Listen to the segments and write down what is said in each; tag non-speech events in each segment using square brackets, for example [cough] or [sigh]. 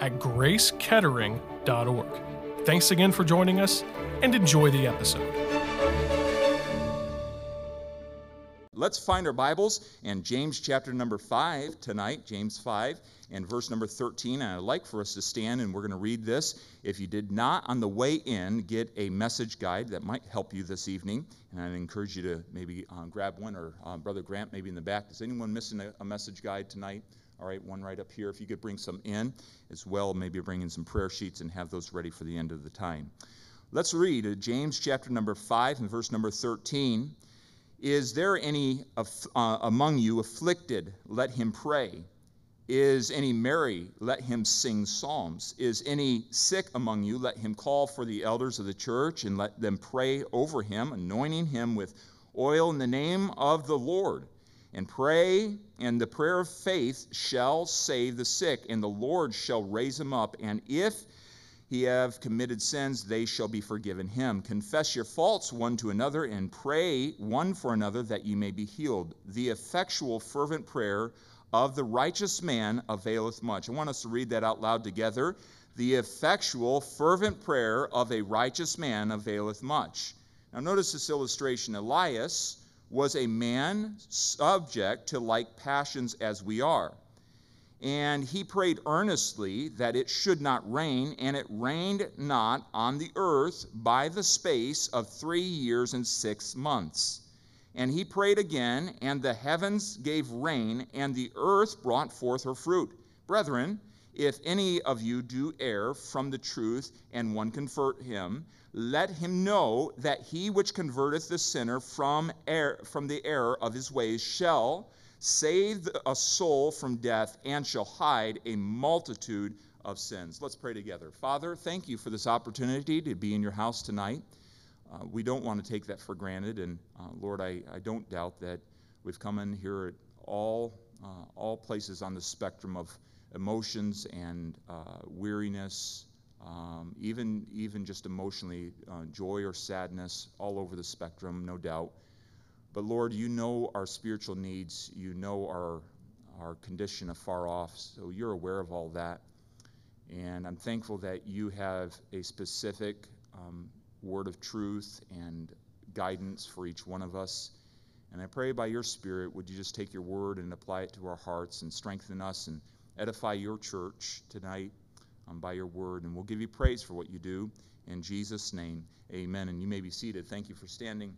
at gracekettering.org. Thanks again for joining us and enjoy the episode. Let's find our Bibles in James chapter number 5 tonight, James 5 and verse number 13. And I'd like for us to stand and we're going to read this. If you did not on the way in get a message guide that might help you this evening, and I'd encourage you to maybe uh, grab one or uh, Brother Grant maybe in the back. Is anyone missing a, a message guide tonight? All right, one right up here. If you could bring some in as well, maybe bring in some prayer sheets and have those ready for the end of the time. Let's read uh, James chapter number 5 and verse number 13. Is there any uh, among you afflicted? Let him pray. Is any merry? Let him sing psalms. Is any sick among you? Let him call for the elders of the church and let them pray over him, anointing him with oil in the name of the Lord and pray, and the prayer of faith shall save the sick, and the Lord shall raise him up. And if he have committed sins, they shall be forgiven him. Confess your faults one to another, and pray one for another that you may be healed. The effectual, fervent prayer of the righteous man availeth much. I want us to read that out loud together. The effectual, fervent prayer of a righteous man availeth much. Now, notice this illustration. Elias was a man subject to like passions as we are. And he prayed earnestly that it should not rain, and it rained not on the earth by the space of three years and six months. And he prayed again, and the heavens gave rain, and the earth brought forth her fruit. Brethren, if any of you do err from the truth, and one convert him, let him know that he which converteth the sinner from, from the error of his ways shall save a soul from death and shall hide a multitude of sins. Let's pray together. Father, thank you for this opportunity to be in your house tonight. Uh, we don't want to take that for granted, and uh, Lord, I, I don't doubt that we've come in here at all, uh, all places on the spectrum of emotions and uh, weariness um, even, even just emotionally, uh, joy or sadness, all over the spectrum, no doubt. But Lord, you know our spiritual needs. You know our, our condition afar off. So you're aware of all that. And I'm thankful that you have a specific um, word of truth and guidance for each one of us. And I pray by your Spirit, would you just take your word and apply it to our hearts and strengthen us and edify your church tonight um, by your word. And we'll give you praise for what you do. In Jesus' name, amen. And you may be seated. Thank you for standing.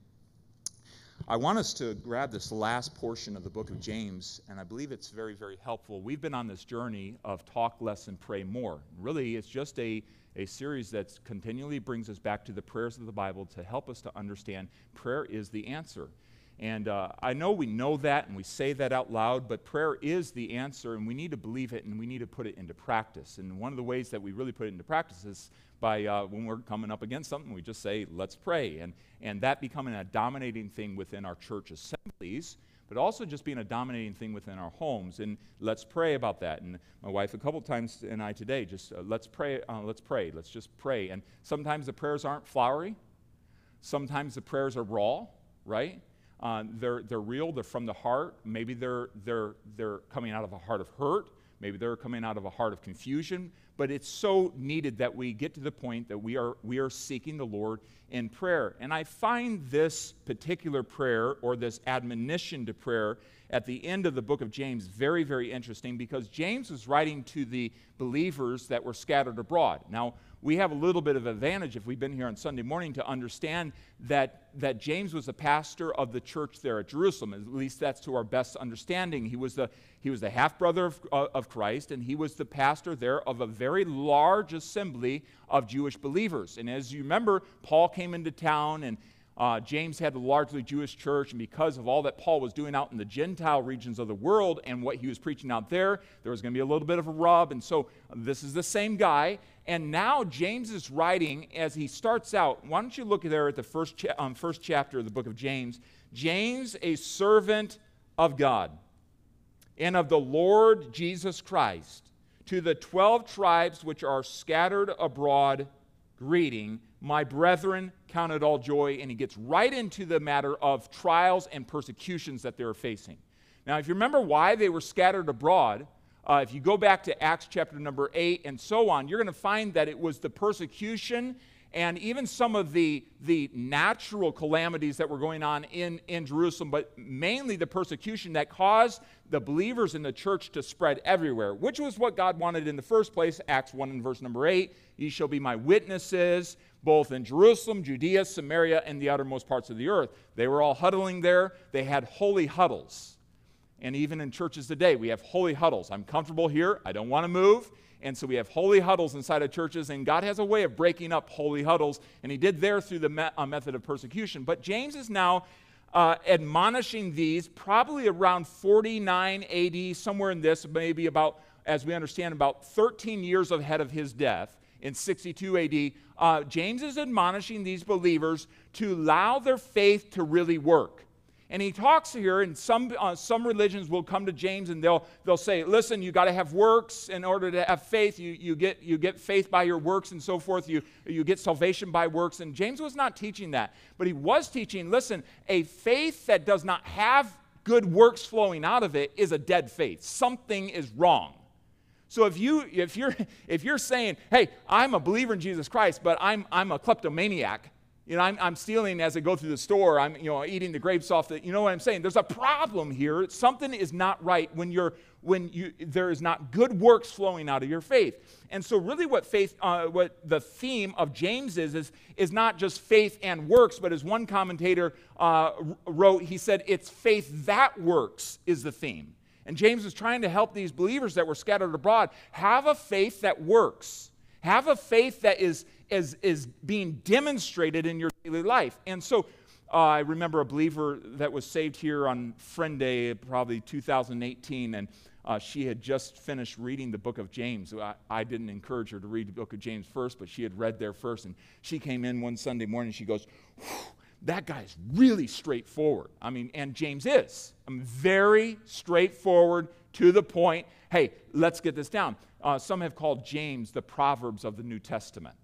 I want us to grab this last portion of the book of James, and I believe it's very, very helpful. We've been on this journey of talk less and pray more. Really, it's just a, a series that continually brings us back to the prayers of the Bible to help us to understand prayer is the answer. And uh, I know we know that and we say that out loud, but prayer is the answer, and we need to believe it and we need to put it into practice. And one of the ways that we really put it into practice is by uh, when we're coming up against something, we just say, let's pray. And, and that becoming a dominating thing within our church assemblies, but also just being a dominating thing within our homes. And let's pray about that. And my wife, a couple times, and I today, just uh, let's pray, uh, let's pray, let's just pray. And sometimes the prayers aren't flowery, sometimes the prayers are raw, right? Uh, they're, they're real, they're from the heart. Maybe they're, they're, they're coming out of a heart of hurt. Maybe they're coming out of a heart of confusion. But it's so needed that we get to the point that we are, we are seeking the Lord in prayer. And I find this particular prayer or this admonition to prayer at the end of the book of James very, very interesting because James was writing to the believers that were scattered abroad. Now, we have a little bit of advantage if we've been here on Sunday morning to understand that, that James was a pastor of the church there at Jerusalem. At least that's to our best understanding. He was the, he was the half brother of, uh, of Christ, and he was the pastor there of a very large assembly of Jewish believers. And as you remember, Paul came into town and Uh, James had a largely Jewish church, and because of all that Paul was doing out in the Gentile regions of the world and what he was preaching out there, there was going to be a little bit of a rub. And so this is the same guy. And now James is writing as he starts out. Why don't you look there at the first, cha- um, first chapter of the book of James? James, a servant of God and of the Lord Jesus Christ, to the 12 tribes which are scattered abroad, greeting my brethren, count it all joy. And he gets right into the matter of trials and persecutions that they're facing. Now, if you remember why they were scattered abroad, uh, if you go back to Acts chapter number 8 and so on, you're going to find that it was the persecution and even some of the, the natural calamities that were going on in, in Jerusalem, but mainly the persecution that caused the believers in the church to spread everywhere, which was what God wanted in the first place. Acts 1 and verse number 8 Ye shall be my witnesses, both in Jerusalem, Judea, Samaria, and the uttermost parts of the earth. They were all huddling there, they had holy huddles. And even in churches today, we have holy huddles. I'm comfortable here, I don't want to move. And so we have holy huddles inside of churches, and God has a way of breaking up holy huddles, and He did there through the me- uh, method of persecution. But James is now uh, admonishing these probably around 49 AD, somewhere in this, maybe about, as we understand, about 13 years ahead of his death in 62 AD. Uh, James is admonishing these believers to allow their faith to really work. And he talks here, and some, uh, some religions will come to James and they'll, they'll say, listen, you got to have works in order to have faith. You, you, get, you get faith by your works and so forth. You, you get salvation by works. And James was not teaching that. But he was teaching, listen, a faith that does not have good works flowing out of it is a dead faith. Something is wrong. So if you if you're [laughs] if you're saying, "Hey, I'm a believer in Jesus Christ, but I'm I'm a kleptomaniac," You know, I'm, I'm stealing as I go through the store. I'm, you know, eating the grapes off the, you know what I'm saying? There's a problem here. Something is not right when you're, when you, there is not good works flowing out of your faith. And so really what faith, uh, what the theme of James is, is, is not just faith and works, but as one commentator uh, wrote, he said, it's faith that works is the theme. And James is trying to help these believers that were scattered abroad have a faith that works. Have a faith that is, is, is being demonstrated in your daily life. And so uh, I remember a believer that was saved here on Friend Day, probably 2018, and uh, she had just finished reading the book of James. I, I, didn't encourage her to read the book of James first, but she had read there first. And she came in one Sunday morning, she goes, that guy's really straightforward. I mean, and James is. I'm very straightforward, to the point. Hey, let's get this down. Uh, some have called James the Proverbs of the New Testament.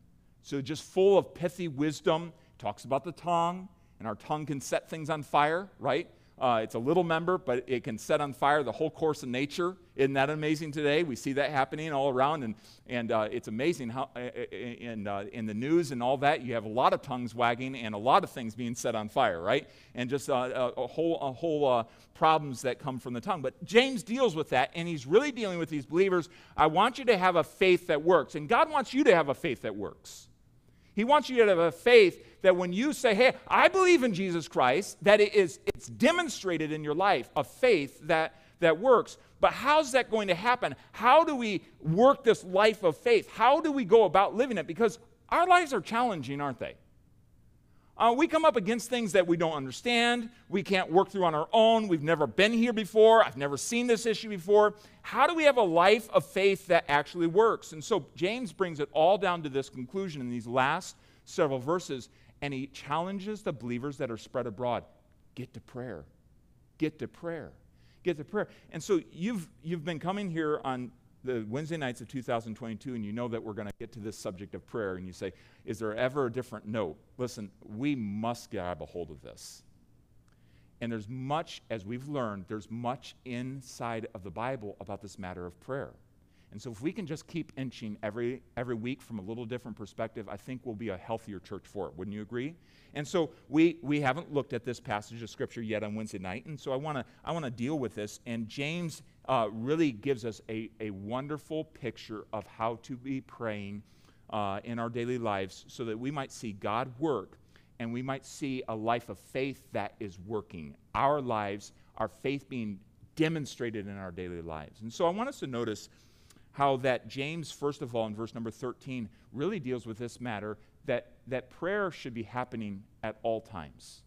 So, just full of pithy wisdom, talks about the tongue, and our tongue can set things on fire, right? Uh, it's a little member, but it can set on fire the whole course of nature. Isn't that amazing today? We see that happening all around, and, and uh, it's amazing how uh, uh in, uh, in the news and all that, you have a lot of tongues wagging and a lot of things being set on fire, right? And just uh, a, a, whole, a whole problems that come from the tongue. But James deals with that, and he's really dealing with these believers. I want you to have a faith that works, and God wants you to have a faith that works. He wants you to have a faith that when you say, hey, I believe in Jesus Christ, that it is, it's demonstrated in your life, a faith that, that works. But how's that going to happen? How do we work this life of faith? How do we go about living it? Because our lives are challenging, aren't they? Uh, we come up against things that we don't understand, we can't work through on our own, we've never been here before, I've never seen this issue before. How do we have a life of faith that actually works? And so James brings it all down to this conclusion in these last several verses, and he challenges the believers that are spread abroad get to prayer. Get to prayer. Get to prayer. And so you've, you've been coming here on the Wednesday nights of 2022, and you know that we're going to get to this subject of prayer, and you say, Is there ever a different note? Listen, we must grab a hold of this. And there's much, as we've learned, there's much inside of the Bible about this matter of prayer. And so if we can just keep inching every, every week from a little different perspective, I think we'll be a healthier church for it. Wouldn't you agree? And so we, we haven't looked at this passage of Scripture yet on Wednesday night, and so I want to I wanna deal with this. And James uh, really gives us a, a wonderful picture of how to be praying uh, in our daily lives so that we might see God work and we might see a life of faith that is working. Our lives, our faith being demonstrated in our daily lives. And so I want us to notice how that James, first of all, in verse number 13, really deals with this matter that, that prayer should be happening at all times.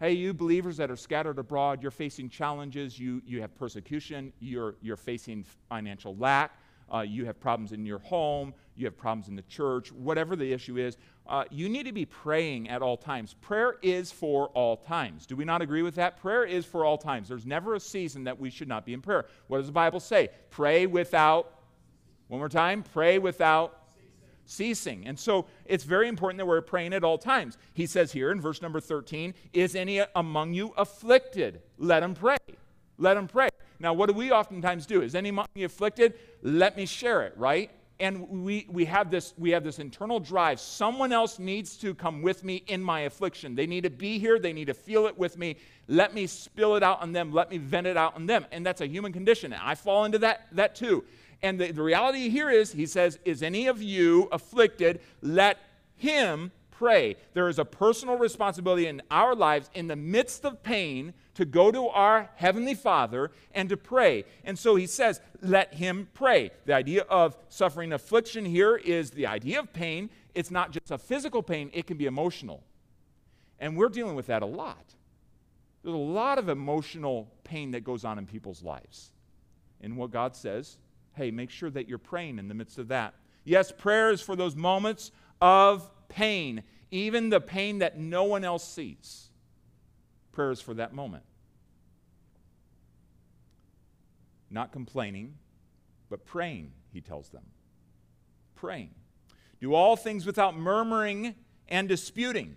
Hey, you believers that are scattered abroad, you're facing challenges, you, you have persecution, you're, you're facing financial lack, uh, you have problems in your home, you have problems in the church, whatever the issue is, uh, you need to be praying at all times. Prayer is for all times. Do we not agree with that? Prayer is for all times. There's never a season that we should not be in prayer. What does the Bible say? Pray without, one more time, pray without ceasing. And so it's very important that we're praying at all times. He says here in verse number 13, Is any among you afflicted? Let him pray. Let him pray. Now, what do we oftentimes do? Is any among you afflicted? Let me share it, right? And we, we, have this, we have this internal drive. Someone else needs to come with me in my affliction. They need to be here. They need to feel it with me. Let me spill it out on them. Let me vent it out on them. And that's a human condition. I fall into that, that too. And the, the reality here is, he says, Is any of you afflicted? Let him pray. There is a personal responsibility in our lives in the midst of pain to go to our Heavenly Father and to pray. And so he says, let him pray. The idea of suffering affliction here is the idea of pain. It's not just a physical pain, it can be emotional. And we're dealing with that a lot. There's a lot of emotional pain that goes on in people's lives. And what God says hey, make sure that you're praying in the midst of that. Yes, prayer is for those moments of pain, even the pain that no one else sees. Prayer is for that moment. Not complaining, but praying, he tells them. Praying. Do all things without murmuring and disputing,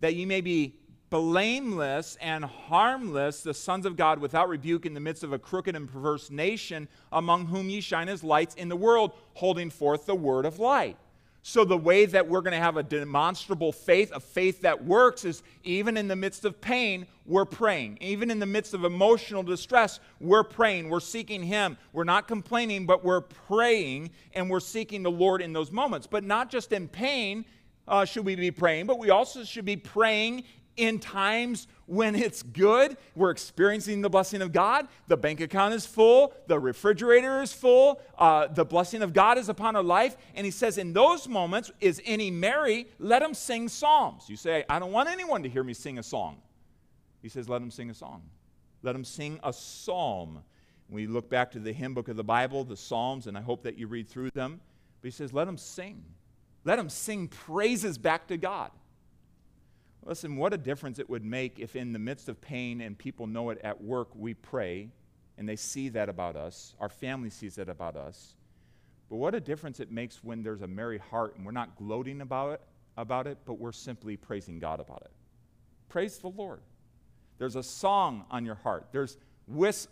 that ye may be blameless and harmless, the sons of God without rebuke in the midst of a crooked and perverse nation, among whom ye shine as lights in the world, holding forth the word of light. So, the way that we're going to have a demonstrable faith, a faith that works, is even in the midst of pain, we're praying. Even in the midst of emotional distress, we're praying. We're seeking Him. We're not complaining, but we're praying and we're seeking the Lord in those moments. But not just in pain uh, should we be praying, but we also should be praying in times when it's good, we're experiencing the blessing of God. The bank account is full, the refrigerator is full, uh, the blessing of God is upon our life. And he says, In those moments, is any merry? Let them sing psalms. You say, I don't want anyone to hear me sing a song. He says, Let them sing a song. Let them sing a psalm. We look back to the hymn book of the Bible, the Psalms, and I hope that you read through them. But he says, Let them sing. Let them sing praises back to God. Listen, what a difference it would make if, in the midst of pain and people know it at work, we pray and they see that about us. Our family sees that about us. But what a difference it makes when there's a merry heart and we're not gloating about it, about it, but we're simply praising God about it. Praise the Lord. There's a song on your heart. There's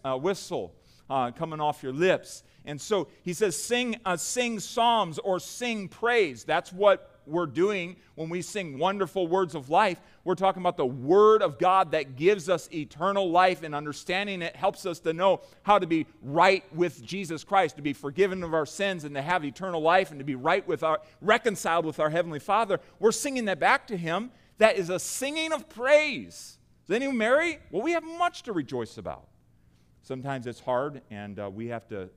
a whistle uh, coming off your lips. And so he says, sing, uh, sing psalms or sing praise. That's what we're doing when we sing wonderful words of life. We're talking about the Word of God that gives us eternal life, and understanding it helps us to know how to be right with Jesus Christ, to be forgiven of our sins, and to have eternal life, and to be right with our reconciled with our Heavenly Father. We're singing that back to Him. That is a singing of praise. Is anyone merry? Well, we have much to rejoice about. Sometimes it's hard, and uh, we have to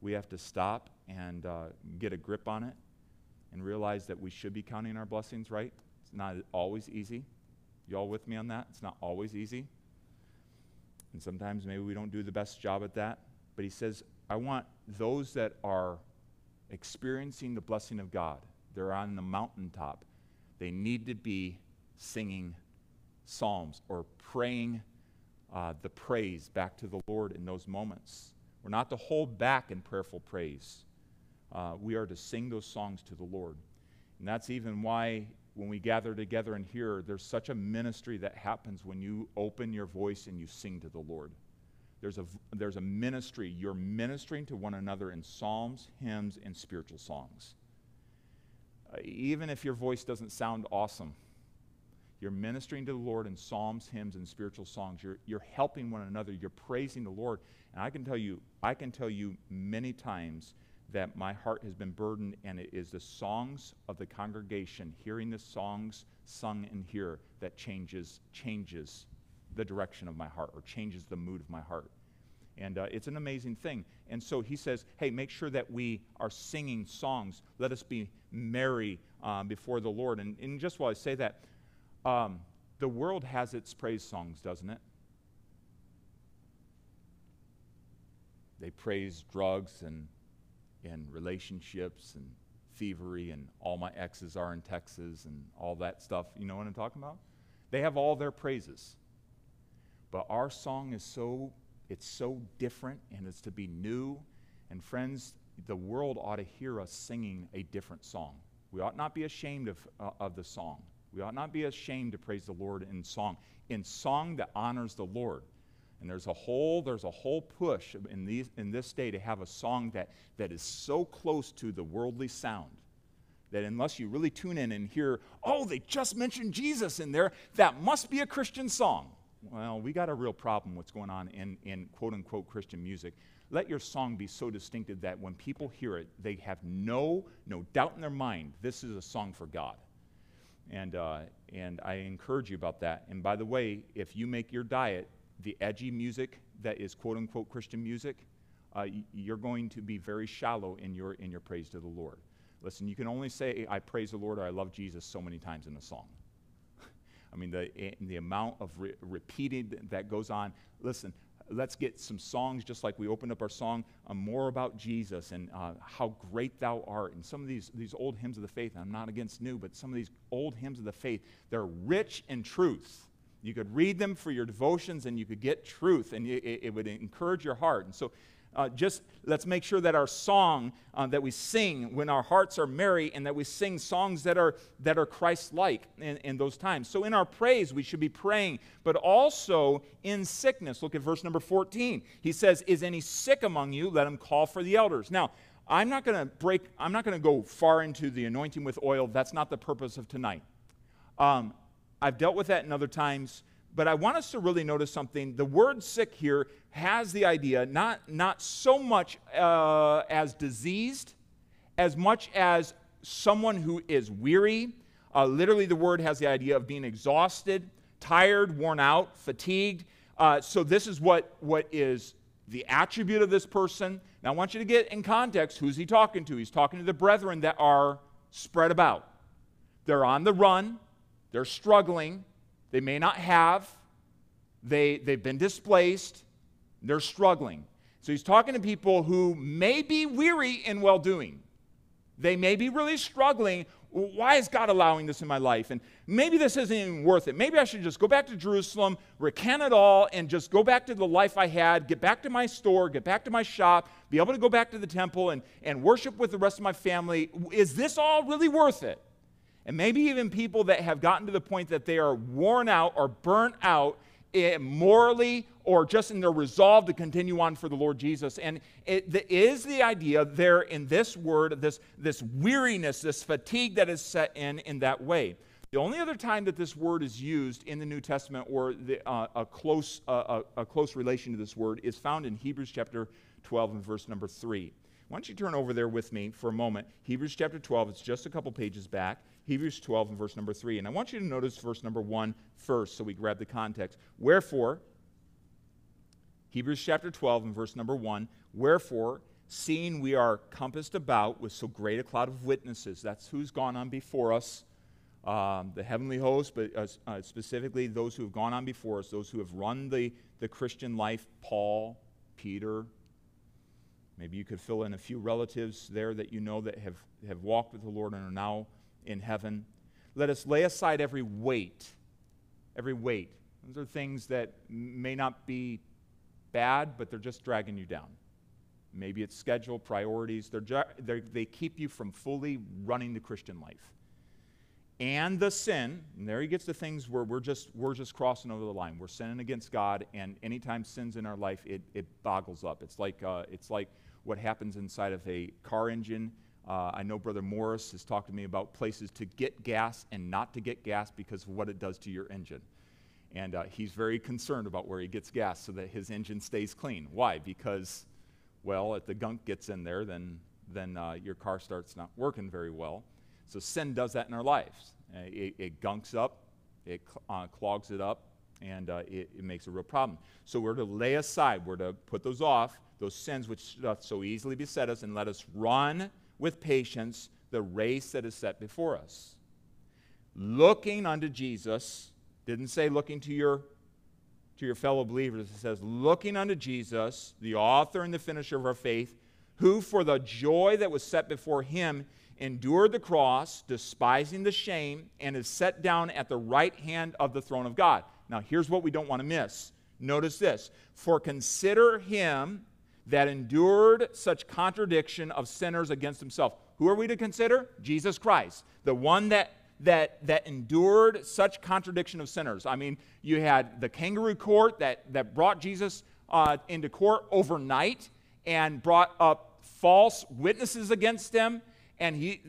we have to stop and uh, get a grip on it and realize that we should be counting our blessings right. It's not always easy. Y'all with me on that? It's not always easy. And sometimes maybe we don't do the best job at that. But he says, I want those that are experiencing the blessing of God, they're on the mountaintop, they need to be singing psalms or praying uh, the praise back to the Lord in those moments. We're not to hold back in prayerful praise uh, we are to sing those songs to the Lord. And that's even why when we gather together and hear, there's such a ministry that happens when you open your voice and you sing to the Lord. There's a, there's a ministry. You're ministering to one another in psalms, hymns, and spiritual songs. Uh, even if your voice doesn't sound awesome, you're ministering to the Lord in psalms, hymns, and spiritual songs. You're, you're helping one another. You're praising the Lord. And I can tell you, I can tell you many times that my heart has been burdened, and it is the songs of the congregation, hearing the songs sung in here, that changes changes the direction of my heart or changes the mood of my heart. And uh, it's an amazing thing. And so he says, hey, make sure that we are singing songs. Let us be merry um, before the Lord. And, and, just while I say that, um, the world has its praise songs, doesn't it? They praise drugs and, and relationships and thievery and all my exes are in Texas and all that stuff. You know what I'm talking about? They have all their praises. But our song is so it's so different and it's to be new. And friends, the world ought to hear us singing a different song. We ought not be ashamed of, uh, of the song. We ought not be ashamed to praise the Lord in song, in song that honors the Lord. And there's a whole there's a whole push in these in this day to have a song that that is so close to the worldly sound that unless you really tune in and hear, oh, they just mentioned Jesus in there, that must be a Christian song. Well, we got a real problem what's going on in, in quote unquote Christian music. Let your song be so distinctive that when people hear it, they have no, no doubt in their mind this is a song for God. And, uh, and I encourage you about that. And by the way, if you make your diet the edgy music that is quote unquote Christian music, uh, you're going to be very shallow in your, in your praise to the Lord. Listen, you can only say, I praise the Lord or I love Jesus so many times in a song. [laughs] I mean, the, eh, the amount of re- repeating that goes on. Listen, let's get some songs just like we opened up our song uh, more about jesus and uh, how great thou art and some of these, these old hymns of the faith i'm not against new but some of these old hymns of the faith they're rich in truth you could read them for your devotions and you could get truth and it, it would encourage your heart. And so uh, just let's make sure that our song uh, that we sing when our hearts are merry and that we sing songs that are that are christ-like in, in those times. So in our praise we should be praying but also in sickness. Look at verse number 14 he says is any sick among you? Let him call for the elders. Now i'm not going to break i'm not going to go far into the anointing with oil. That's not the purpose of tonight. Um, i've dealt with that in other times but I want us to really notice something. The word sick here has the idea not, not so much uh, as diseased, as much as someone who is weary. Uh, literally, the word has the idea of being exhausted, tired, worn out, fatigued. Uh, so, this is what, what is the attribute of this person. Now, I want you to get in context who's he talking to? He's talking to the brethren that are spread about. They're on the run, they're struggling, they may not have, they, they've been displaced, they're struggling. So he's talking to people who may be weary in well doing. They may be really struggling. Why is God allowing this in my life? And maybe this isn't even worth it. Maybe I should just go back to Jerusalem, recant it all, and just go back to the life I had, get back to my store, get back to my shop, be able to go back to the temple and, and worship with the rest of my family. Is this all really worth it? And maybe even people that have gotten to the point that they are worn out or burnt out eh, morally or just in their resolve to continue on for the Lord Jesus. And it is the idea there in this word, this, this weariness, this fatigue that is set in in that way. The only other time that this word is used in the New Testament or the, uh, a, close, uh, a, a close relation to this word is found in Hebrews chapter 12 and verse number 3. Why don't you turn over there with me for a moment? Hebrews chapter 12, it's just a couple pages back. Hebrews 12 and verse number 3. And I want you to notice verse number 1 first so we grab the context. Wherefore, Hebrews chapter 12 and verse number 1, wherefore, seeing we are compassed about with so great a cloud of witnesses, that's who's gone on before us, um, the heavenly host, but uh, uh, specifically those who have gone on before us, those who have run the, the Christian life, Paul, Peter, Maybe you could fill in a few relatives there that you know that have, have walked with the Lord and are now in heaven. Let us lay aside every weight. Every weight. Those are things that may not be bad, but they're just dragging you down. Maybe it's schedule, priorities. They're, they're, they keep you from fully running the Christian life. And the sin, and there he gets to things where we're just, we're just crossing over the line. We're sinning against God, and anytime sin's in our life, it, it boggles up. It's like, uh, it's like what happens inside of a car engine uh, I know Brother Morris has talked to me about places to get gas and not to get gas because of what it does to your engine. And uh, he's very concerned about where he gets gas so that his engine stays clean. Why? Because, well, if the gunk gets in there, then, then uh, your car starts not working very well. So sin does that in our lives. Uh, it, it, gunks up, it cl- uh, clogs it up, And uh, it, it, makes a real problem. So we're to lay aside, we're to put those off, those sins which doth so easily beset us, and let us run with patience the race that is set before us. Looking unto Jesus, didn't say looking to your to your fellow believers. It says, looking unto Jesus, the author and the finisher of our faith, who for the joy that was set before him endured the cross, despising the shame, and is set down at the right hand of the throne of God. Now, here's what we don't want to miss. Notice this For consider him that endured such contradiction of sinners against himself. Who are we to consider? Jesus Christ, the one that that, that endured such contradiction of sinners. I mean, you had the kangaroo court that, that brought Jesus uh, into court overnight and brought up false witnesses against him. And he,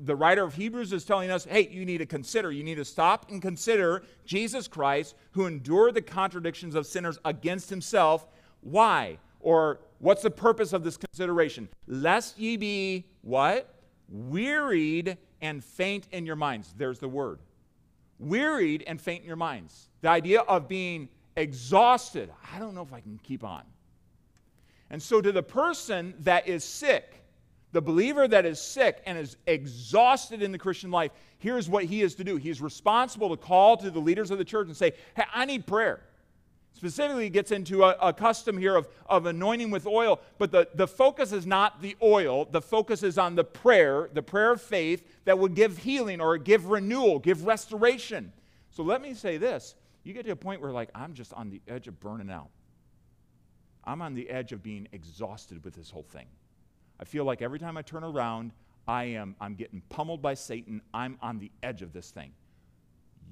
the writer of Hebrews is telling us, hey, you need to consider, you need to stop and consider Jesus Christ who endured the contradictions of sinners against himself. Why? Or what's the purpose of this consideration? Lest ye be what? Wearied and faint in your minds. There's the word. Wearied and faint in your minds. The idea of being exhausted. I don't know if I can keep on. And so, to the person that is sick, the believer that is sick and is exhausted in the Christian life, here's what he is to do. He's responsible to call to the leaders of the church and say, Hey, I need prayer. Specifically, gets into a, a, custom here of, of anointing with oil, but the, the focus is not the oil. The focus is on the prayer, the prayer of faith that would give healing or give renewal, give restoration. So let me say this you get to a point where, like, I'm just on the edge of burning out. I'm on the edge of being exhausted with this whole thing. I feel like every time I turn around, I am I'm getting pummeled by Satan. I'm on the edge of this thing.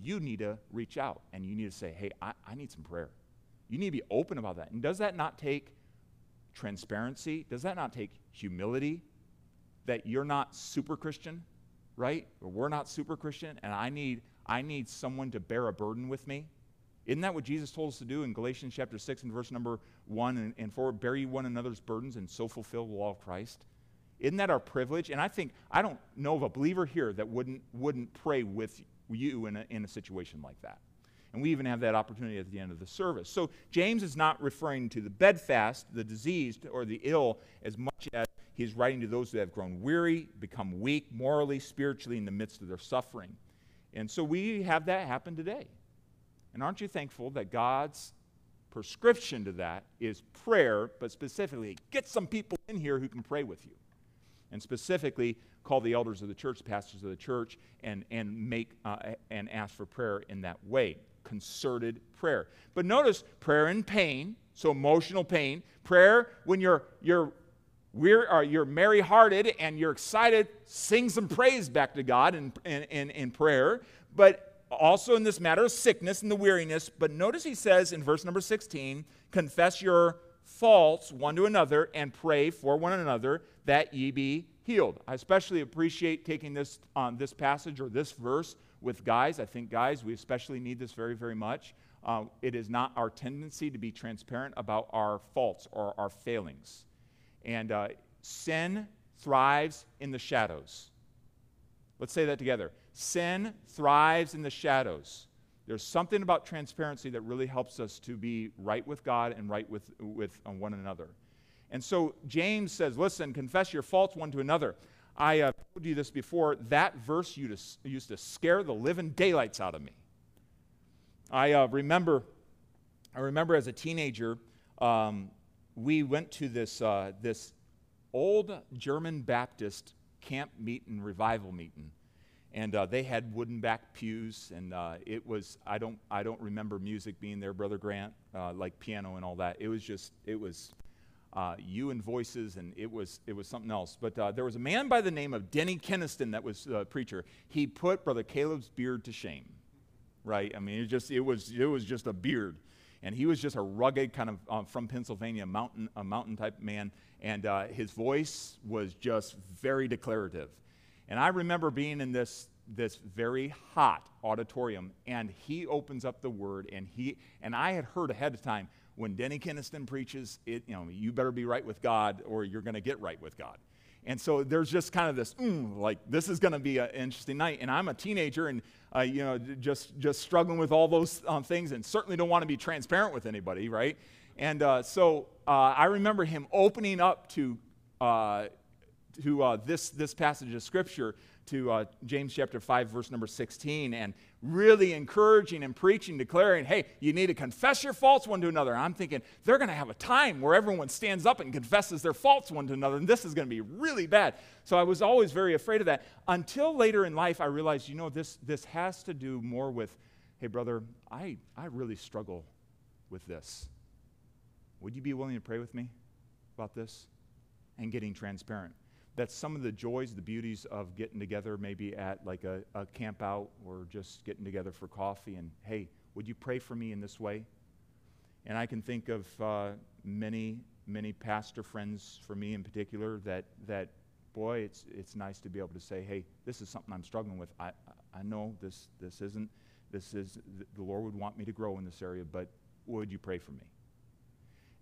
You need to reach out and you need to say, hey, I, I need some prayer. You need to be open about that. And does that not take transparency? Does that not take humility? That you're not super Christian, right? Or we're not super Christian, and I need, I need someone to bear a burden with me. Isn't that what Jesus told us to do in Galatians chapter 6 and verse number 1 and, and 4? Bear one another's burdens and so fulfill the law of Christ. Isn't that our privilege? And I think, I don't know of a believer here that wouldn't, wouldn't pray with you in a, in a situation like that. And we even have that opportunity at the end of the service. So James is not referring to the bedfast, the diseased, or the ill as much as he's writing to those who have grown weary, become weak morally, spiritually in the midst of their suffering. And so we have that happen today. And aren't you thankful that God's prescription to that is prayer, but specifically, get some people in here who can pray with you. And specifically, call the elders of the church, pastors of the church, and, and make uh, and ask for prayer in that way concerted prayer. But notice prayer in pain, so emotional pain, prayer when you're you're we're, or you're merry hearted and you're excited, sing some praise back to God in, in, in, in prayer. But also in this matter of sickness and the weariness. But notice he says in verse number 16, confess your faults one to another and pray for one another that ye be healed. I especially appreciate taking this on um, this passage or this verse with guys. I think, guys, we especially need this very, very much. Uh, it is not our tendency to be transparent about our faults or our failings. And uh, sin thrives in the shadows. Let's say that together. Sin thrives in the shadows. There's something about transparency that really helps us to be right with God and right with, with uh, one another. And so James says, listen, confess your faults one to another. I uh, told you this before. That verse used to, scare the living daylights out of me. I uh, remember, I remember as a teenager, um, we went to this uh, this old German Baptist camp meeting, revival meeting, and uh, they had wooden back pews, and uh, it was I don't I don't remember music being there, Brother Grant, uh, like piano and all that. It was just it was uh, you and voices, and it was, it was something else. But uh, there was a man by the name of Denny Keniston that was a preacher. He put Brother Caleb's beard to shame, right? I mean, it, just, it, was, it was just a beard. And he was just a rugged kind of uh, from Pennsylvania, mountain, a mountain type man. And uh, his voice was just very declarative. And I remember being in this, this very hot auditorium, and he opens up the word, and, he, and I had heard ahead of time, when Denny Keniston preaches, it, you know, you better be right with God or you're going to get right with God. And so there's just kind of this, mm, like, this is going to be an interesting night. And I'm a teenager and, uh, you know, just, just struggling with all those um, things and certainly don't want to be transparent with anybody, right? And uh, so uh, I remember him opening up to, uh, to uh, this, this passage of Scripture to uh, James chapter 5, verse number 16, and really encouraging and preaching, declaring, hey, you need to confess your faults one to another. And I'm thinking, they're going to have a time where everyone stands up and confesses their faults one to another, and this is going to be really bad. So I was always very afraid of that until later in life I realized, you know, this, this has to do more with, hey, brother, I, I really struggle with this. Would you be willing to pray with me about this? And getting transparent that's some of the joys, the beauties of getting together maybe at like a, a camp out or just getting together for coffee and, hey, would you pray for me in this way? And I can think of uh, many, many pastor friends for me in particular that, that boy, it's, it's nice to be able to say, hey, this is something I'm struggling with. I, I know this, this isn't, this is, the Lord would want me to grow in this area, but would you pray for me?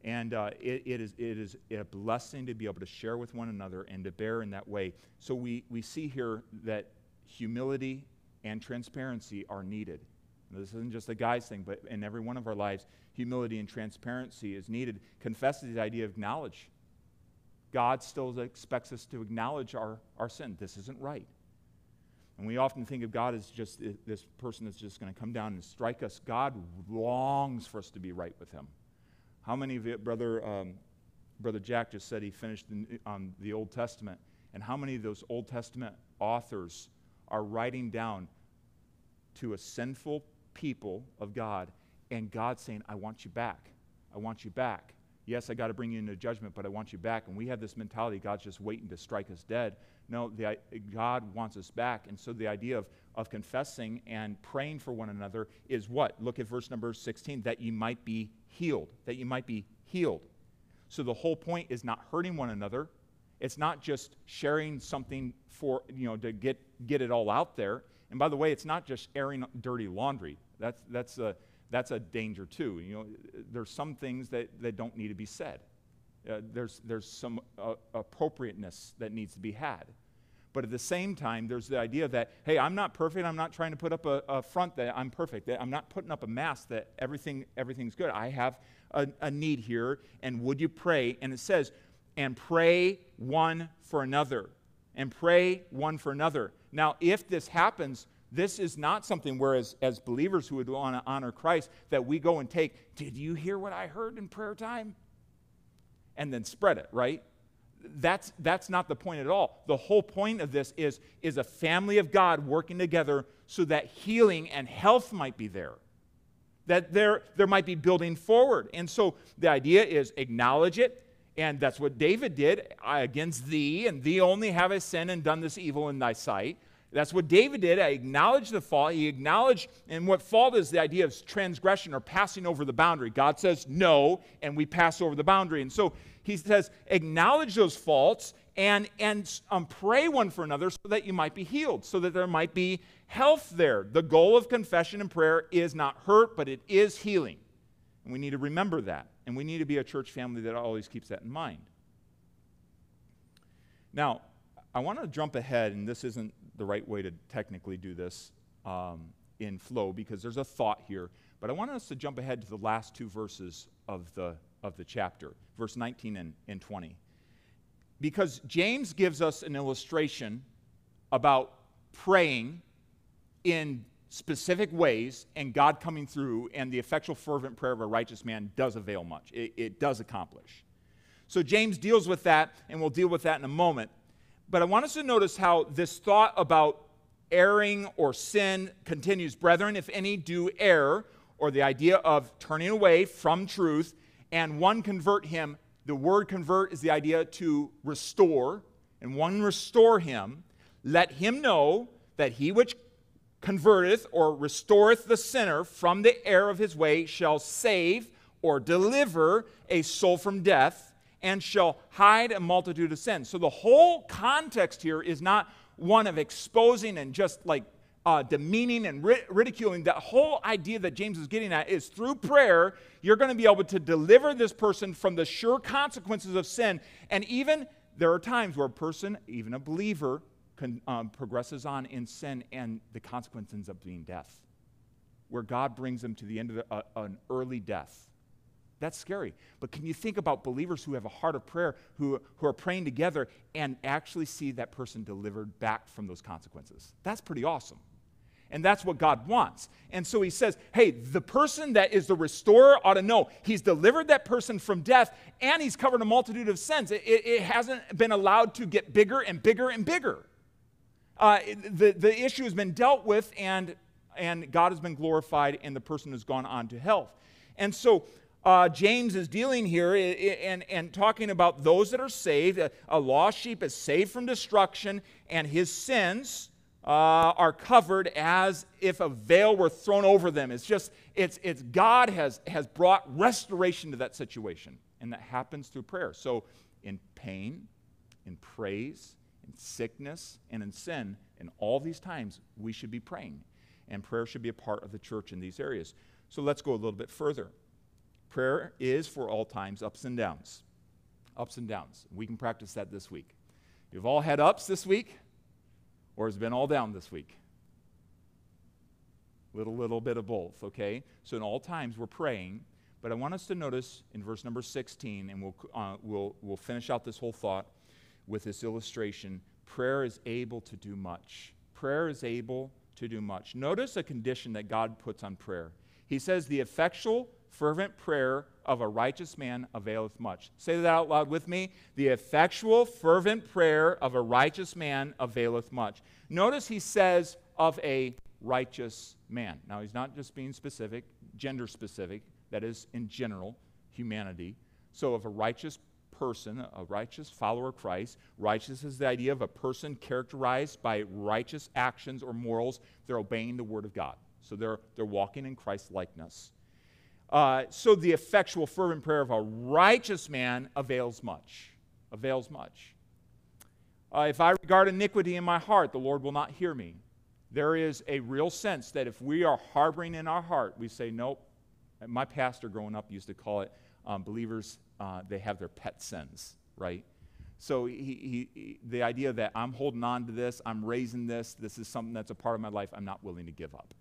And uh, it, it, is, it is a blessing to be able to share with one another and to bear in that way. So we, we see here that humility and transparency are needed. This isn't just a guy's thing, but in every one of our lives, humility and transparency is needed. Confess the idea of knowledge. God still expects us to acknowledge our, our sin. This isn't right. And we often think of God as just this person that's just going to come down and strike us. God longs for us to be right with Him. How many of you, Brother, um, Brother Jack just said he finished on the Old Testament, and how many of those Old Testament authors are writing down to a sinful people of God, and God saying, I want you back. I want you back. Yes, I got to bring you into judgment, but I want you back. And we have this mentality God's just waiting to strike us dead. No, the, God wants us back. And so the idea of, of confessing and praying for one another is what? Look at verse number 16 that you might be healed, that you might be healed. So the whole point is not hurting one another. It's not just sharing something for, you know, to get, get it all out there. And by the way, it's not just airing dirty laundry. That's, that's, a, that's a danger too. You know, there's some things that, that don't need to be said. Uh, there's, there's some uh, appropriateness that needs to be had. But at the same time, there's the idea that, hey, I'm not perfect. I'm not trying to put up a, a front that I'm perfect. That I'm not putting up a mask that everything, everything's good. I have a, a need here, and would you pray? And it says, and pray one for another. And pray one for another. Now, if this happens, this is not something where, as, as believers who would want to honor Christ, that we go and take, did you hear what I heard in prayer time? And then spread it, right? that's, that's not the point at all. The whole point of this is, is a family of God working together so that healing and health might be there, that there, there might be building forward. And so the idea is acknowledge it, and that's what David did I against thee, and thee only have I sinned and done this evil in thy sight. That's what David did. I acknowledged the fault. He acknowledged, and what fault is the idea of transgression or passing over the boundary. God says no, and we pass over the boundary. And so he says, acknowledge those faults and, and um, pray one for another so that you might be healed, so that there might be health there. The goal of confession and prayer is not hurt, but it is healing. And we need to remember that. And we need to be a church family that always keeps that in mind. Now, I want to jump ahead, and this isn't the right way to technically do this um, in flow because there's a thought here. But I want us to jump ahead to the last two verses of the of the chapter, verse 19 and, and 20. Because James gives us an illustration about praying in specific ways and God coming through, and the effectual, fervent prayer of a righteous man does avail much. It, it does accomplish. So James deals with that, and we'll deal with that in a moment. But I want us to notice how this thought about erring or sin continues. Brethren, if any do err, or the idea of turning away from truth, and one convert him. The word convert is the idea to restore, and one restore him. Let him know that he which converteth or restoreth the sinner from the error of his way shall save or deliver a soul from death and shall hide a multitude of sins. So the whole context here is not one of exposing and just like uh, demeaning and ri- ridiculing. The whole idea that James is getting at is through prayer, you're going to be able to deliver this person from the sure consequences of sin and even there are times where a person, even a believer, can, um, progresses on in sin and the consequence ends up being death, where God brings them to the end of the, uh, an early death. That's scary. But can you think about believers who have a heart of prayer, who, who are praying together, and actually see that person delivered back from those consequences? That's pretty awesome. And that's what God wants. And so he says, hey, the person that is the restorer ought to know he's delivered that person from death and he's covered a multitude of sins. It, it, it hasn't been allowed to get bigger and bigger and bigger. Uh, the, the issue has been dealt with and, and God has been glorified and the person has gone on to health. And so uh, James is dealing here and, and talking about those that are saved. A, a lost sheep is saved from destruction, and his sins uh, are covered as if a veil were thrown over them. It's just, it's, it's God has, has brought restoration to that situation, and that happens through prayer. So, in pain, in praise, in sickness, and in sin, in all these times, we should be praying. And prayer should be a part of the church in these areas. So, let's go a little bit further. Prayer is for all times ups and downs. Ups and downs. We can practice that this week. You've all had ups this week, or has been all down this week? Little, little bit of both, okay? So, in all times, we're praying, but I want us to notice in verse number 16, and we'll, uh, we'll, we'll finish out this whole thought with this illustration. Prayer is able to do much. Prayer is able to do much. Notice a condition that God puts on prayer. He says, The effectual, fervent prayer of a righteous man availeth much. Say that out loud with me. The effectual, fervent prayer of a righteous man availeth much. Notice he says, of a righteous man. Now, he's not just being specific, gender specific, that is, in general, humanity. So, of a righteous person, a righteous follower of Christ, righteous is the idea of a person characterized by righteous actions or morals. They're obeying the word of God. So, they're, they're walking in Christ's likeness. Uh, so the effectual, fervent prayer of a righteous man avails much. Avails much. Uh, if I regard iniquity in my heart, the Lord will not hear me. There is a real sense that if we are harboring in our heart, we say, nope. My pastor growing up used to call it um, believers, uh, they have their pet sins, right? So he, he, he, the idea that I'm holding on to this, I'm raising this, this is something that's a part of my life, I'm not willing to give up.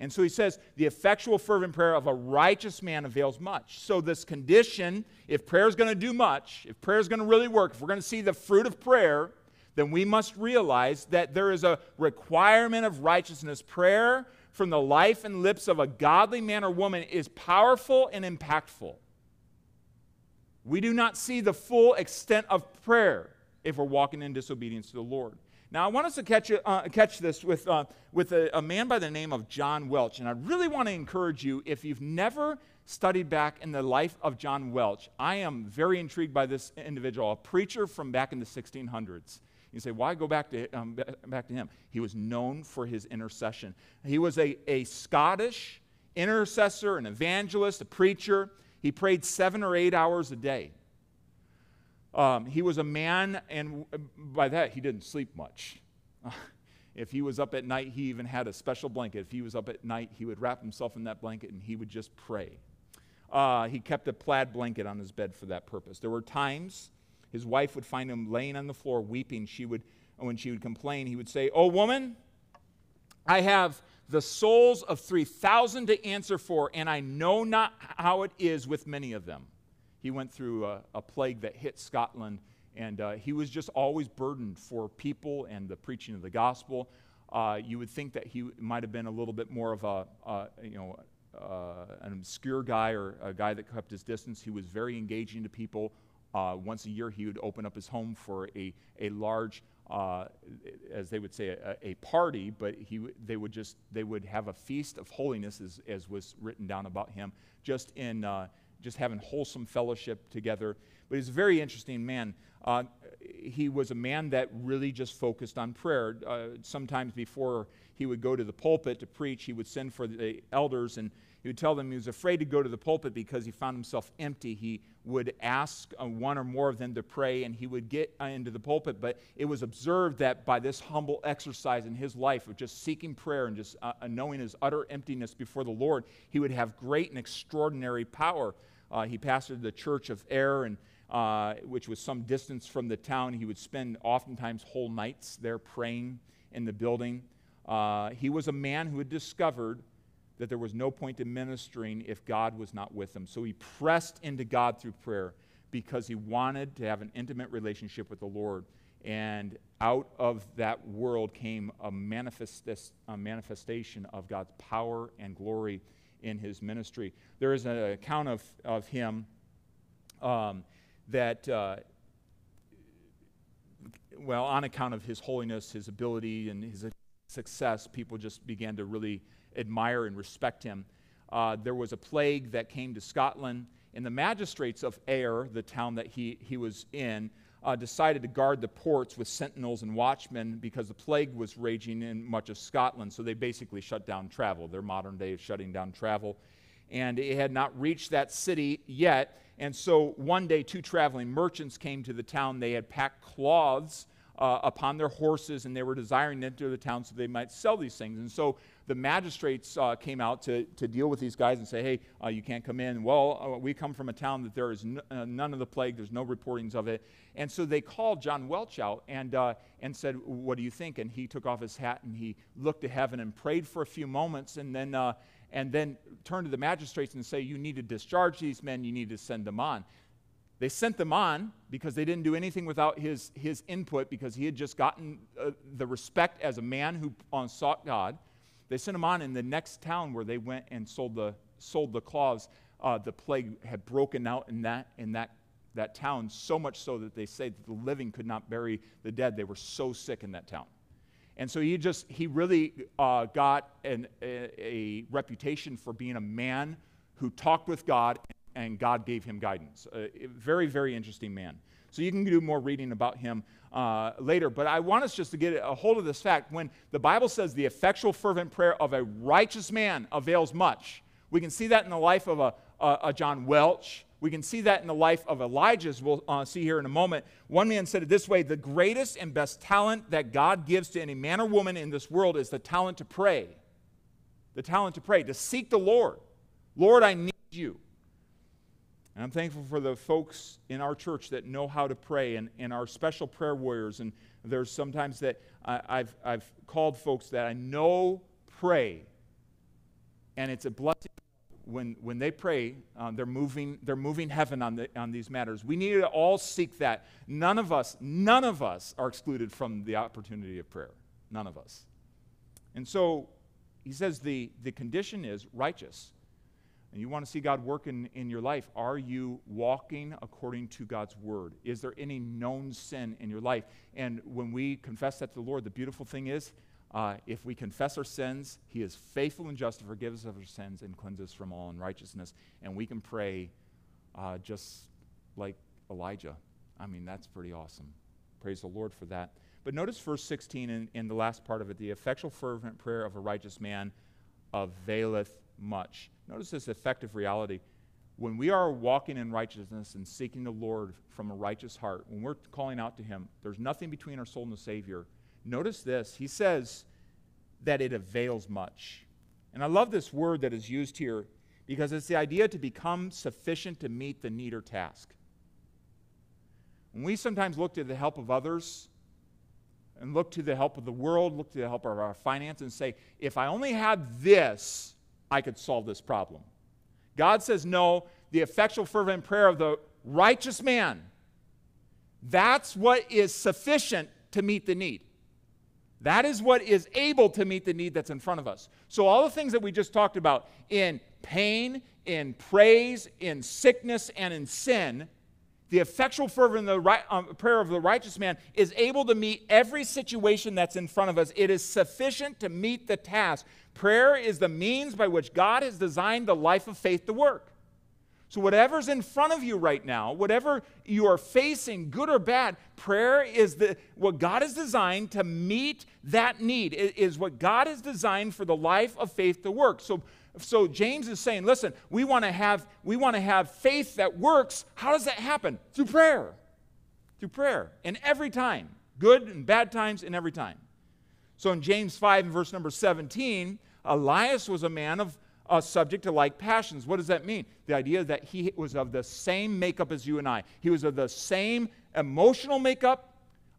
And so he says, the effectual, fervent prayer of a righteous man avails much. So, this condition, if prayer is going to do much, if prayer is going to really work, if we're going to see the fruit of prayer, then we must realize that there is a requirement of righteousness. Prayer from the life and lips of a godly man or woman is powerful and impactful. We do not see the full extent of prayer if we're walking in disobedience to the Lord. Now, I want us to catch, uh, catch this with, uh, with a, a, man by the name of John Welch. And I really want to encourage you, if you've never studied back in the life of John Welch, I am very intrigued by this individual, a preacher from back in the 1600s. You say, why go back to, um, back to him? He was known for his intercession. He was a, a Scottish intercessor, an evangelist, a preacher. He prayed seven or eight hours a day. Um, he was a man, and by that, he didn't sleep much. [laughs] if he was up at night, he even had a special blanket. If he was up at night, he would wrap himself in that blanket and he would just pray. Uh, he kept a plaid blanket on his bed for that purpose. There were times his wife would find him laying on the floor weeping. She would, when she would complain, he would say, Oh, woman, I have the souls of 3,000 to answer for, and I know not how it is with many of them. He went through a, a plague that hit Scotland, and uh, he was just always burdened for people and the preaching of the gospel. Uh, you would think that he might have been a little bit more of a, you know, uh, an obscure guy or a guy that kept his distance. He was very engaging to people. Uh, once a year, he would open up his home for a, a large uh, as they would say, a, a, party, but he, they would just they would have a feast of holiness, as, as was written down about him, just in uh, just having wholesome fellowship together. But he's a very interesting man. Uh, he was a man that really just focused on prayer. Uh, sometimes before he would go to the pulpit to preach, he would send for the elders and he would tell them he was afraid to go to the pulpit because he found himself empty. He would ask uh, one or more of them to pray and he would get uh, into the pulpit. But it was observed that by this humble exercise in his life of just seeking prayer and just uh, knowing his utter emptiness before the Lord, he would have great and extraordinary power. Uh, he pastored the church of Ayr and uh, which was some distance from the town. He would spend oftentimes whole nights there praying in the building. Uh, he was a man who had discovered that there was no point in ministering if God was not with them. So he pressed into God through prayer because he wanted to have an intimate relationship with the Lord. And out of that world came a, manifest, a manifestation of God's power and glory in his ministry. There is an account of, of him um, that, uh, well, on account of his holiness, his ability, and his success, people just began to really admire and respect him. Uh, there was a plague that came to Scotland, and the magistrates of Ayr, the town that he, he was in, uh, decided to guard the ports with sentinels and watchmen because the plague was raging in much of Scotland. So they basically shut down travel. Their modern day of shutting down travel. And it had not reached that city yet. And so one day, two traveling merchants came to the town. They had packed cloths uh, upon their horses, and they were desiring to enter the town so they might sell these things. And so the magistrates uh, came out to, to deal with these guys and say, hey, uh, you can't come in. Well, uh, we come from a town that there is n- uh, none of the plague, there's no reportings of it. And so they called John Welch out and, uh, and said, what do you think? And he took off his hat and he looked to heaven and prayed for a few moments and then, uh, and then turned to the magistrates and say, you need to discharge these men, you need to send them on. They sent them on because they didn't do anything without his, his input because he had just gotten the respect as a man who sought God. They sent him on in the next town where they went and sold the, sold the cloths. Uh, the plague had broken out in that, in that, that town, so much so that they say that the living could not bury the dead. They were so sick in that town. And so he just, he really uh, got an, a, a, reputation for being a man who talked with God and God gave him guidance. A very, very interesting man. So you can do more reading about him uh, later. But I want us just to get a hold of this fact. When the Bible says the effectual, fervent prayer of a righteous man avails much, we can see that in the life of a, a, a John Welch. We can see that in the life of Elijah, as we'll uh, see here in a moment. One man said it this way The greatest and best talent that God gives to any man or woman in this world is the talent to pray. The talent to pray, to seek the Lord. Lord, I need you. And I'm thankful for the folks in our church that know how to pray and, and our special prayer warriors. And there's sometimes that I, I've, I've called folks that I know pray. And it's a blessing when, when they pray, uh, they're, moving, they're moving heaven on, the, on these matters. We need to all seek that. None of us, none of us are excluded from the opportunity of prayer. None of us. And so he says the, the condition is righteous and you want to see God work in, in your life, are you walking according to God's word? Is there any known sin in your life? And when we confess that to the Lord, the beautiful thing is, uh, if we confess our sins, He is faithful and just to forgive us of our sins and cleanse us from all unrighteousness. And we can pray uh, just like Elijah. I mean, that's pretty awesome. Praise the Lord for that. But notice verse 16 in, in the last part of it the effectual, fervent prayer of a righteous man availeth much. Notice this effective reality. When we are walking in righteousness and seeking the Lord from a righteous heart, when we're calling out to Him, there's nothing between our soul and the Savior. Notice this. He says that it avails much. And I love this word that is used here because it's the idea to become sufficient to meet the need or task. When we sometimes look to the help of others and look to the help of the world, look to the help of our finance, and say, if I only had this, I could solve this problem. God says, no, the effectual, fervent prayer of the righteous man, that's what is sufficient to meet the need. That is what is able to meet the need that's in front of us. So, all the things that we just talked about in pain, in praise, in sickness, and in sin, the effectual fervent the right, um, prayer of the righteous man is able to meet every situation that's in front of us. It is sufficient to meet the task. Prayer is the means by which God has designed the life of faith to work. So, whatever's in front of you right now, whatever you are facing, good or bad, prayer is the, what God has designed to meet that need, it is what God has designed for the life of faith to work. So, so James is saying, listen, we want to have we want to have faith that works. How does that happen? Through prayer. Through prayer. And every time. Good and bad times and every time. So in James 5 and verse number 17, Elias was a man of, uh, subject to like passions. What does that mean? The idea that he was of the same makeup as you and I. He was of the same emotional makeup.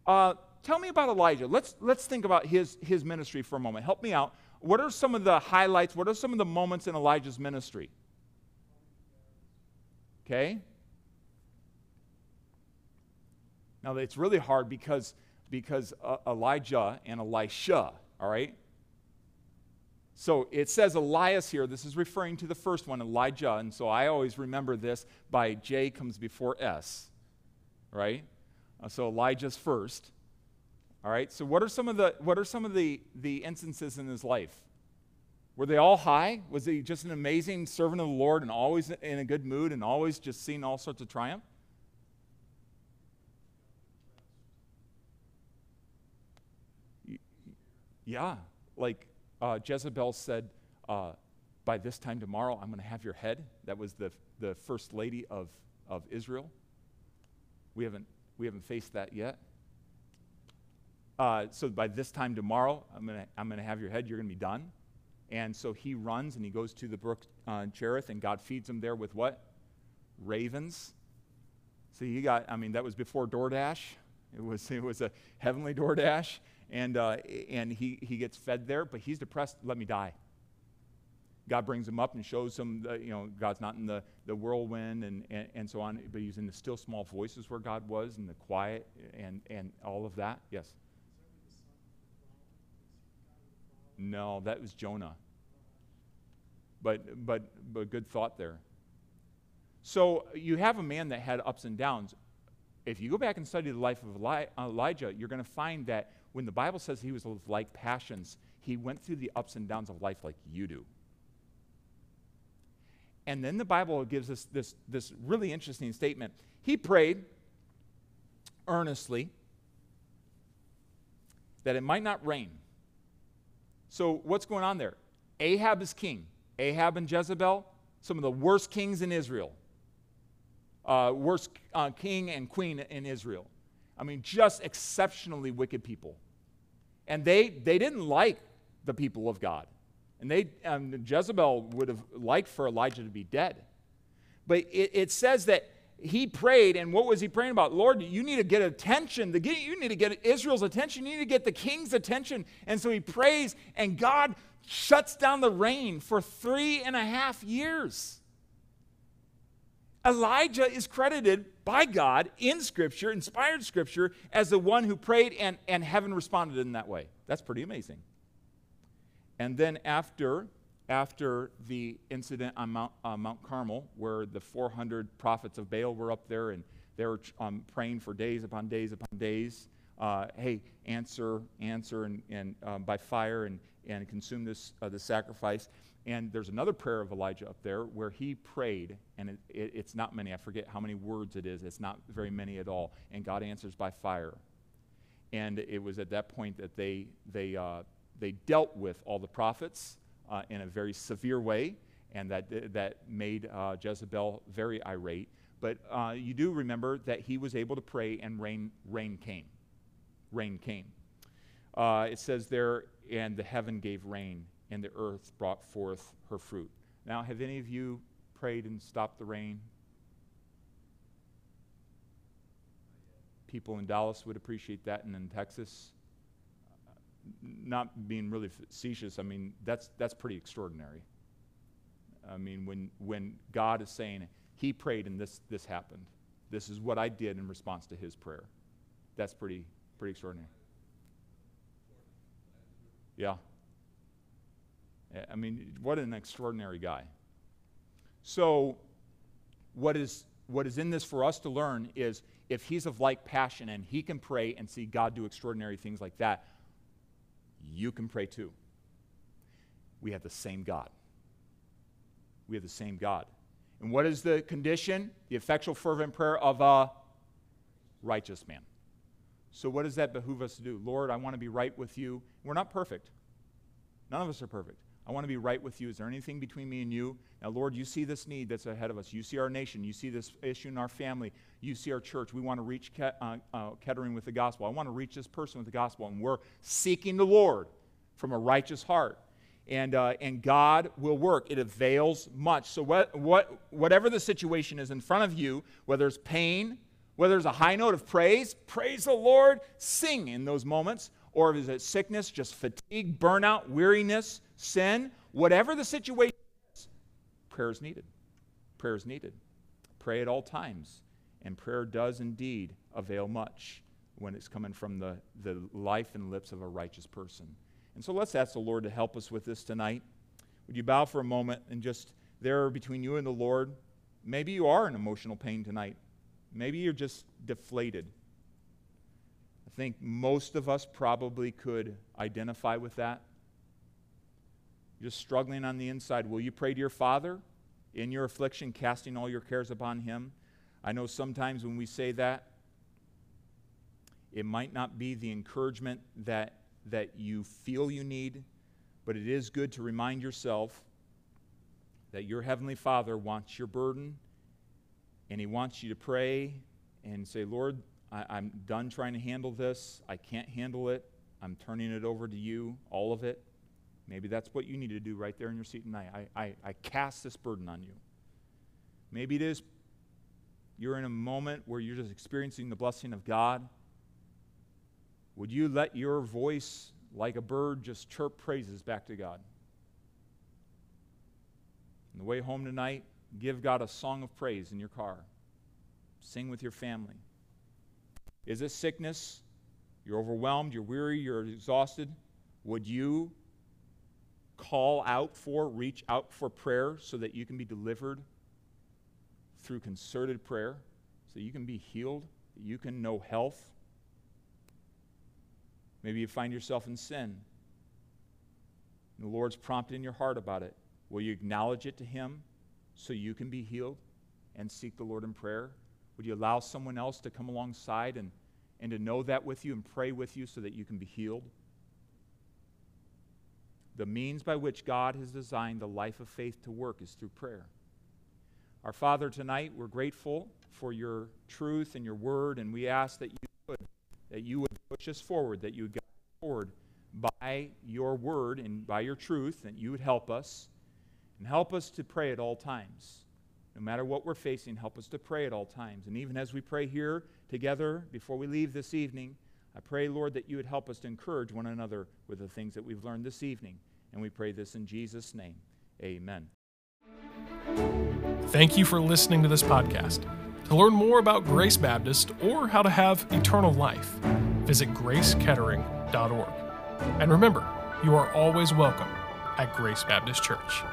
Uh, tell me about Elijah. Let's, let's think about his, his ministry for a moment. Help me out. What are some of the highlights? What are some of the moments in Elijah's ministry? Okay? Now, it's really hard because, because uh, Elijah and Elisha, all right? So it says Elias here. This is referring to the first one, Elijah. And so I always remember this by J comes before S, right? Uh, so Elijah's first. All right. So what are some of the what are some of the the instances in his life? Were they all high? Was he just an amazing servant of the Lord and always in a good mood and always just seeing all sorts of triumph? Yeah, like uh, Jezebel said, uh, By this time tomorrow, I'm going to have your head. That was the, the first lady of, of Israel. We haven't, we haven't faced that yet. Uh, so by this time tomorrow, I'm going to I'm gonna have your head. You're going to be done. And so he runs and he goes to the brook uh, Cherith, and God feeds him there with what? Ravens. So you got, I mean, that was before DoorDash. It was, it was a heavenly DoorDash and, uh, and he, he gets fed there, but he's depressed. Let me die. God brings him up and shows him, you know, God's not in the, the whirlwind and, and, and so on, but he's in the still small voices where God was and the quiet and, and all of that. Yes? No, that was Jonah. But, but, but good thought there. So you have a man that had ups and downs. If you go back and study the life of Elijah, you're going to find that when the Bible says he was of like passions, he went through the ups and downs of life like you do. And then the Bible gives us this, this really interesting statement. He prayed earnestly that it might not rain. So, what's going on there? Ahab is king. Ahab and Jezebel, some of the worst kings in Israel, uh, worst uh, king and queen in Israel. I mean, just exceptionally wicked people. And they, they didn't like the people of God. And they, um, Jezebel would have liked for Elijah to be dead. But it, it says that he prayed, and what was he praying about? Lord, you need to get attention. You need to get Israel's attention. You need to get the king's attention. And so he prays, and God shuts down the rain for three and a half years. Elijah is credited by God in Scripture, inspired Scripture, as the one who prayed and, and heaven responded in that way. That's pretty amazing. And then after, after the incident on Mount, uh, Mount Carmel, where the 400 prophets of Baal were up there and they were um, praying for days upon days upon days, uh, hey, answer, answer, and, and um, by fire and, and consume this, uh, the sacrifice. And there's another prayer of Elijah up there where he prayed, and it, it, it's not many. I forget how many words it is. It's not very many at all. And God answers by fire. And it was at that point that they, they, uh, they dealt with all the prophets uh, in a very severe way, and that, that made uh, Jezebel very irate. But uh, you do remember that he was able to pray, and rain, rain came. Rain came. Uh, it says there, and the heaven gave rain and the earth brought forth her fruit. Now, have any of you prayed and stopped the rain? People in Dallas would appreciate that, and in Texas, not being really facetious, I mean, that's, that's pretty extraordinary. I mean, when, when God is saying, He prayed and this, this happened, this is what I did in response to His prayer, that's pretty, pretty extraordinary. Yeah. I mean, what an extraordinary guy. So, what is, what is in this for us to learn is if he's of like passion and he can pray and see God do extraordinary things like that, you can pray too. We have the same God. We have the same God. And what is the condition? The effectual, fervent prayer of a righteous man. So, what does that behoove us to do? Lord, I want to be right with you. We're not perfect. None of us are perfect. I want to be right with you. Is there anything between me and you? Now, Lord, you see this need that's ahead of us. You see our nation. You see this issue in our family. You see our church. We want to reach Ket- uh, uh, Kettering with the gospel. I want to reach this person with the gospel. And we're seeking the Lord from a righteous heart. and, uh, and God will work. It avails much. So, what, what, whatever the situation is in front of you, whether it's pain, whether it's a high note of praise, praise the Lord, sing in those moments, or is it sickness, just fatigue, burnout, weariness, sin, whatever the situation is, prayer is needed. Prayer is needed. Pray at all times, and prayer does indeed avail much when it's coming from the, the life and lips of a righteous person. And so let's ask the Lord to help us with this tonight. Would you bow for a moment and just there between you and the Lord? Maybe you are in emotional pain tonight. Maybe you're just deflated. I think most of us probably could identify with that. You're just struggling on the inside. Will you pray to your Father in your affliction, casting all your cares upon Him? I know sometimes when we say that, it might not be the encouragement that that you feel you need, but it is good to remind yourself that your Heavenly Father wants your burden and He wants you to pray and say, Lord, I, am done trying to handle this. I can't handle it. I'm turning it over to you, all of it. Maybe that's what you need to do right there in your seat tonight. I, I, I cast this burden on you. Maybe it is you're in a moment where you're just experiencing the blessing of God would you let your voice, like a bird, just chirp praises back to God? On the way home tonight, give God a song of praise in your car. Sing with your family. Is it sickness? You're overwhelmed, you're weary, you're exhausted. Would you call out for, reach out for prayer so that you can be delivered through concerted prayer, so you can be healed, you can know health? Maybe you find yourself in sin. And the Lord's prompted in your heart about it. Will you acknowledge it to Him so you can be healed and seek the Lord in prayer? Would you allow someone else to come alongside and, and to know that with you and pray with you so that you can be healed? The means by which God has designed the life of faith to work is through prayer. Our Father, tonight we're grateful for your truth and your word, and we ask that you would, that you would push us forward, that you would guide us forward by your word and by your truth, that you would help us. And help us to pray at all times. No matter what we're facing, help us to pray at all times. And even as we pray here together before we leave this evening, I pray, Lord, that you would help us to encourage one another with the things that we've learned this evening. And we pray this in Jesus' name. Amen. Thank you for listening to this podcast. To learn more about Grace Baptist or how to have eternal life, visit gracekettering.org. And remember, you are always welcome at Grace Baptist Church.